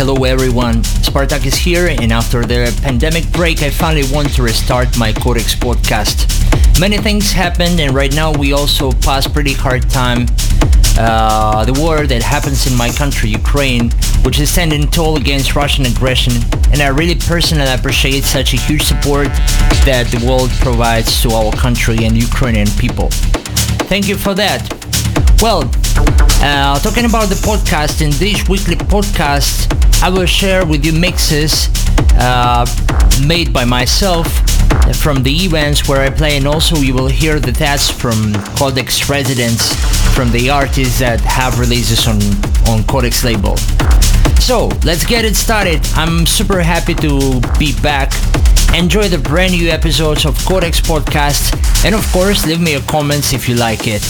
Hello everyone, Spartak is here and after the pandemic break I finally want to restart my Codex podcast. Many things happened and right now we also pass pretty hard time. Uh, the war that happens in my country, Ukraine, which is standing tall against Russian aggression and I really personally appreciate such a huge support that the world provides to our country and Ukrainian people. Thank you for that. Well, uh, talking about the podcast, in this weekly podcast, I will share with you mixes uh, made by myself from the events where I play, and also you will hear the tests from Codex residents, from the artists that have releases on, on Codex label. So, let's get it started. I'm super happy to be back. Enjoy the brand new episodes of Codex Podcast, and of course, leave me your comments if you like it.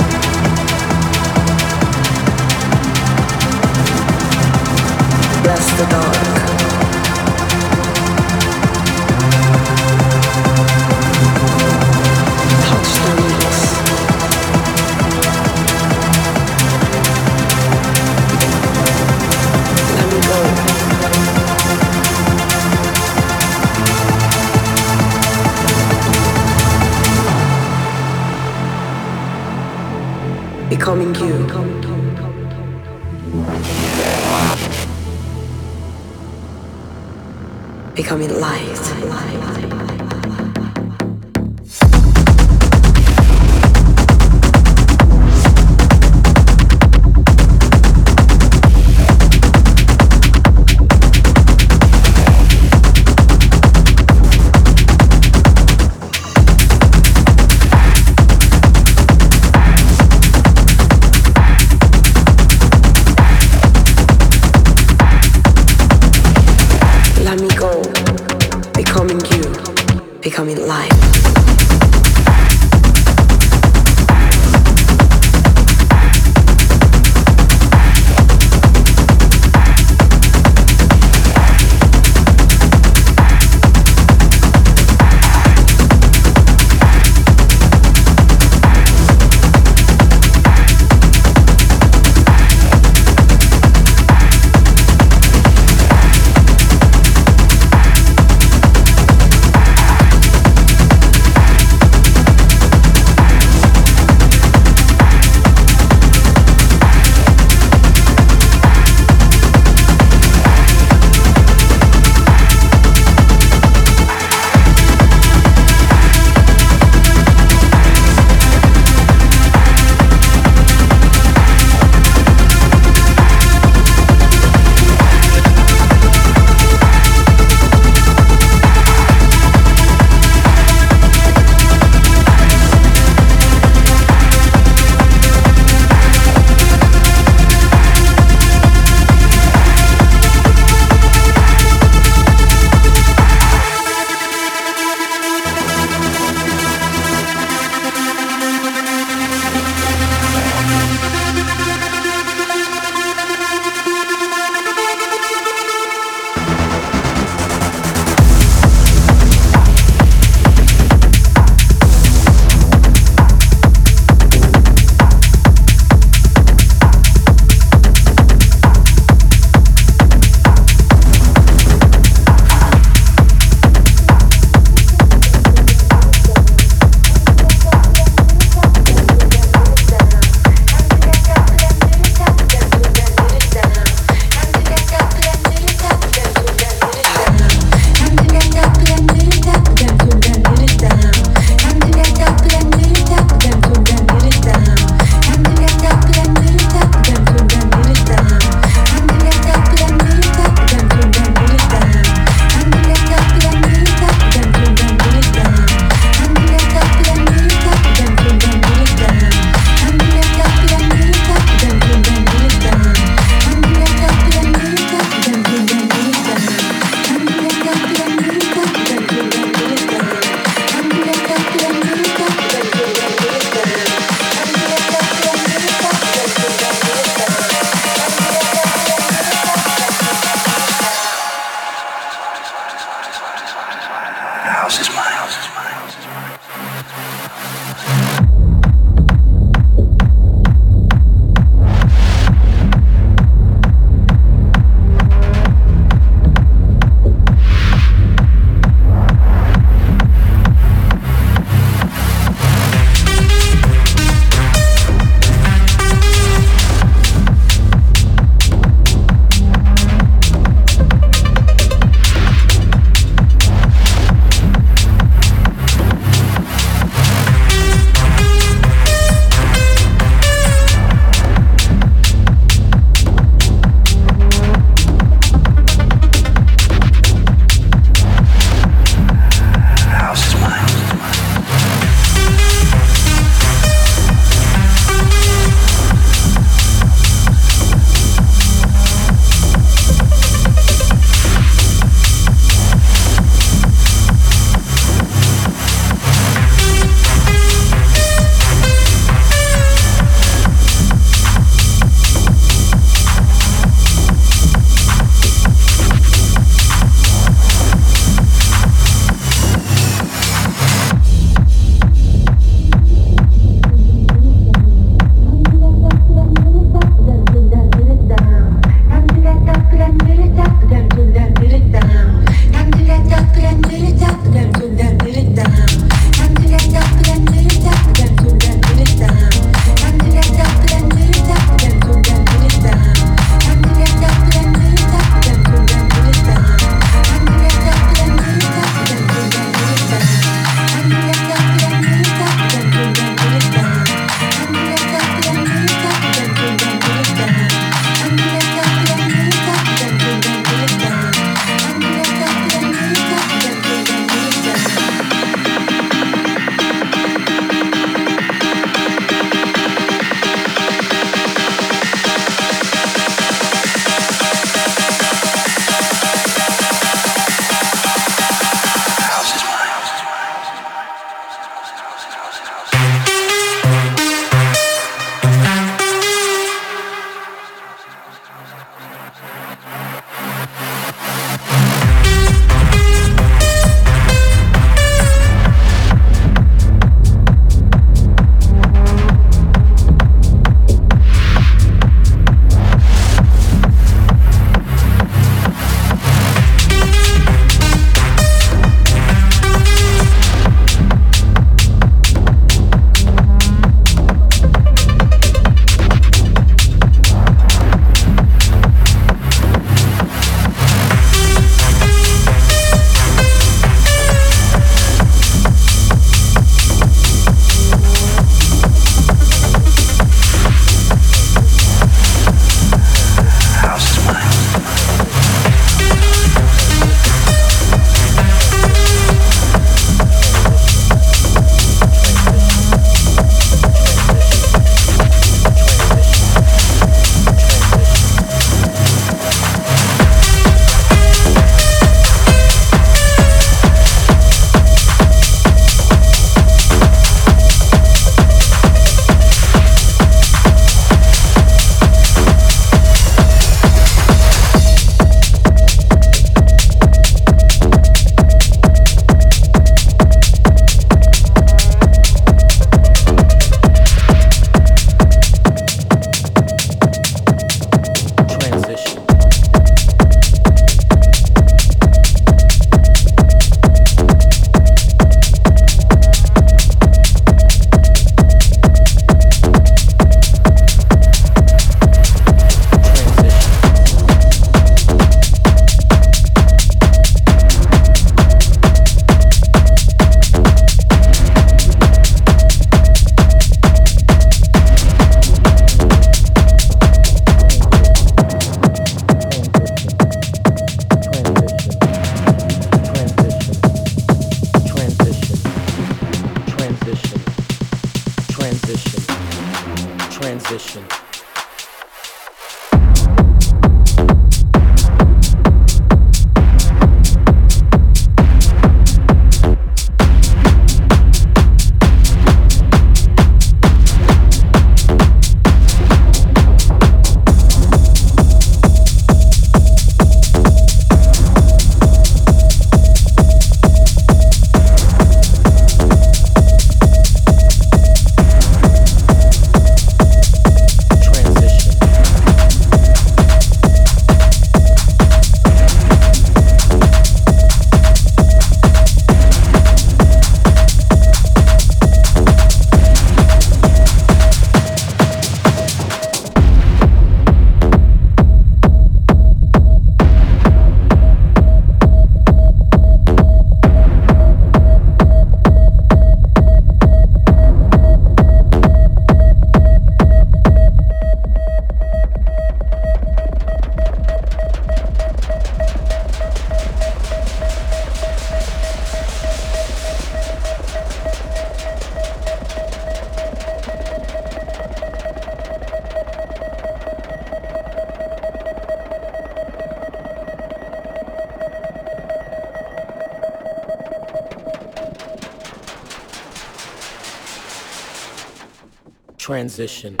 Transition.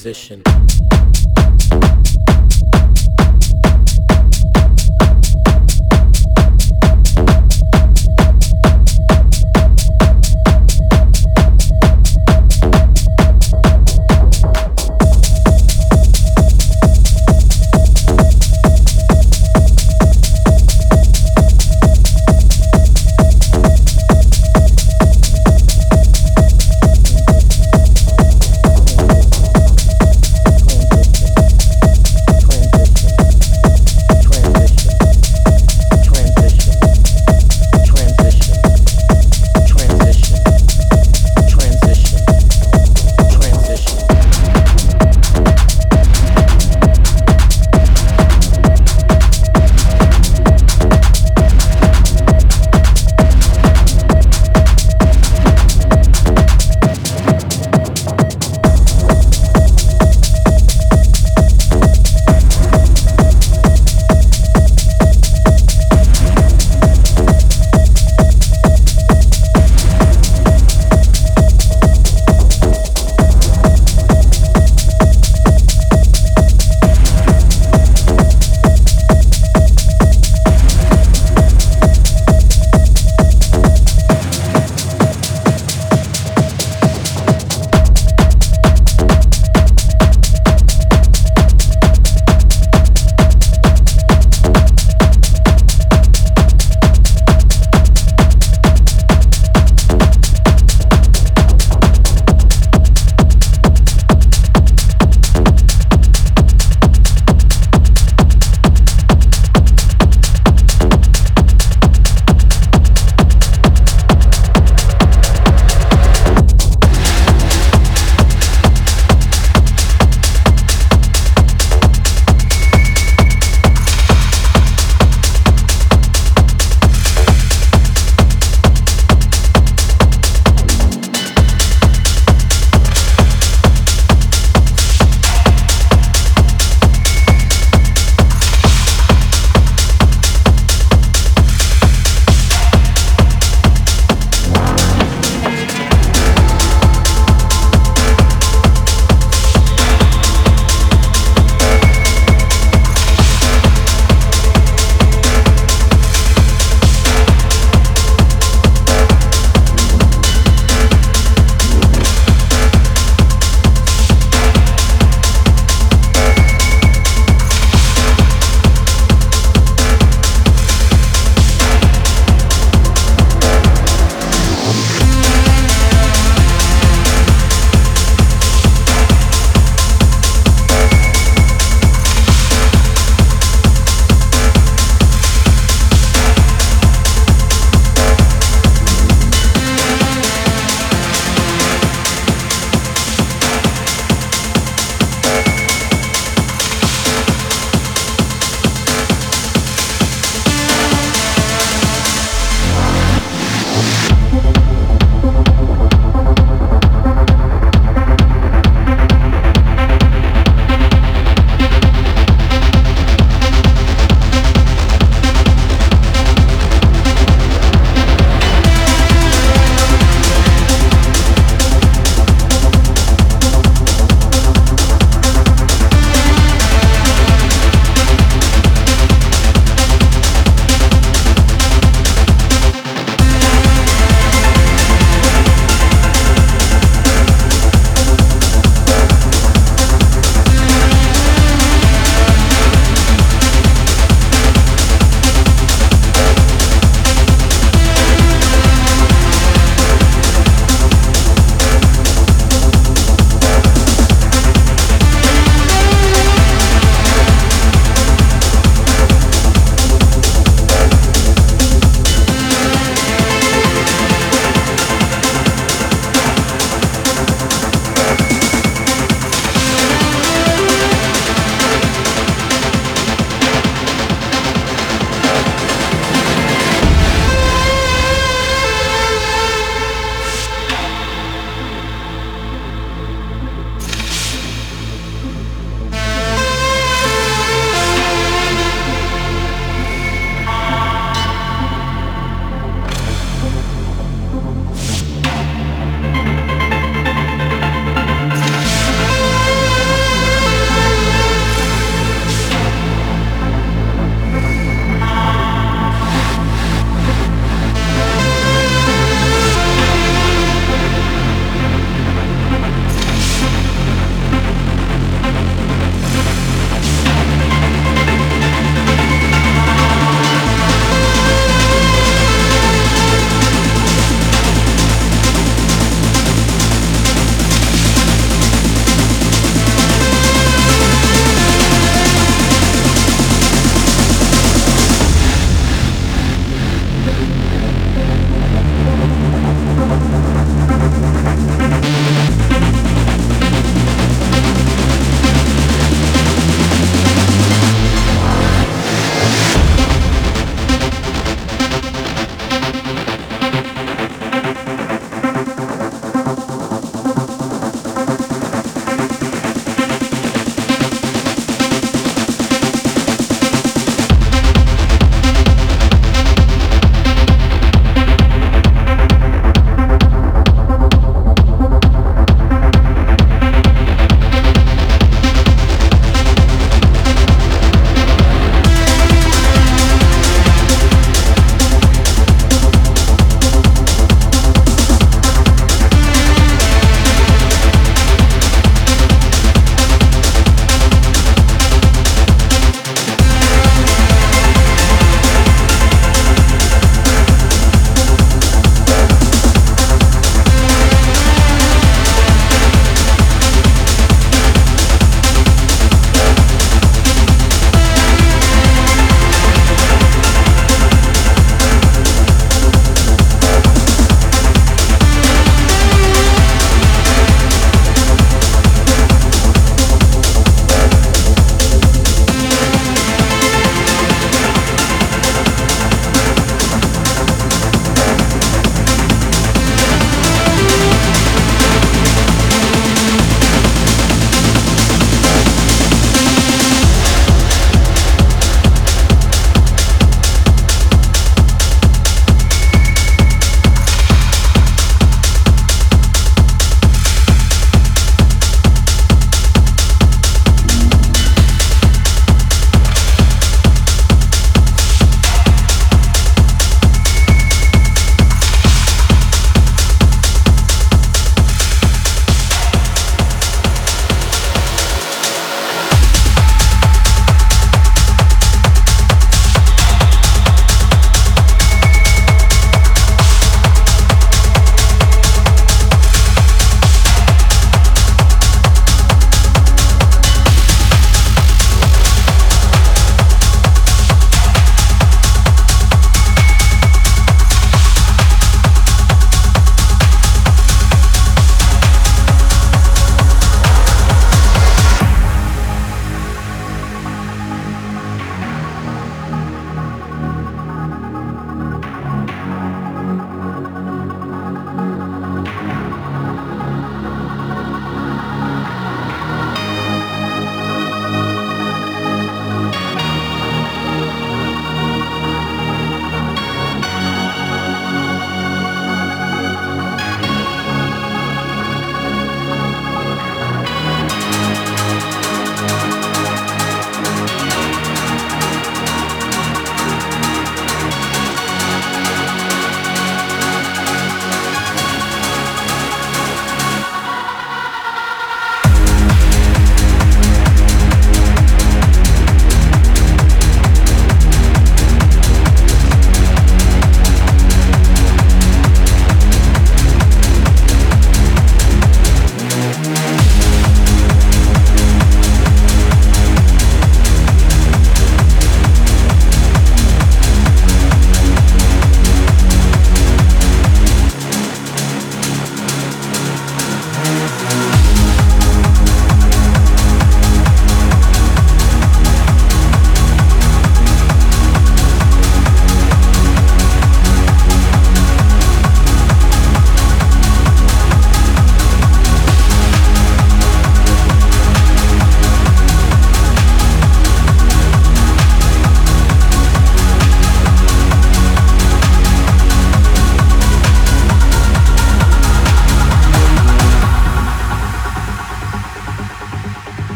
Transition.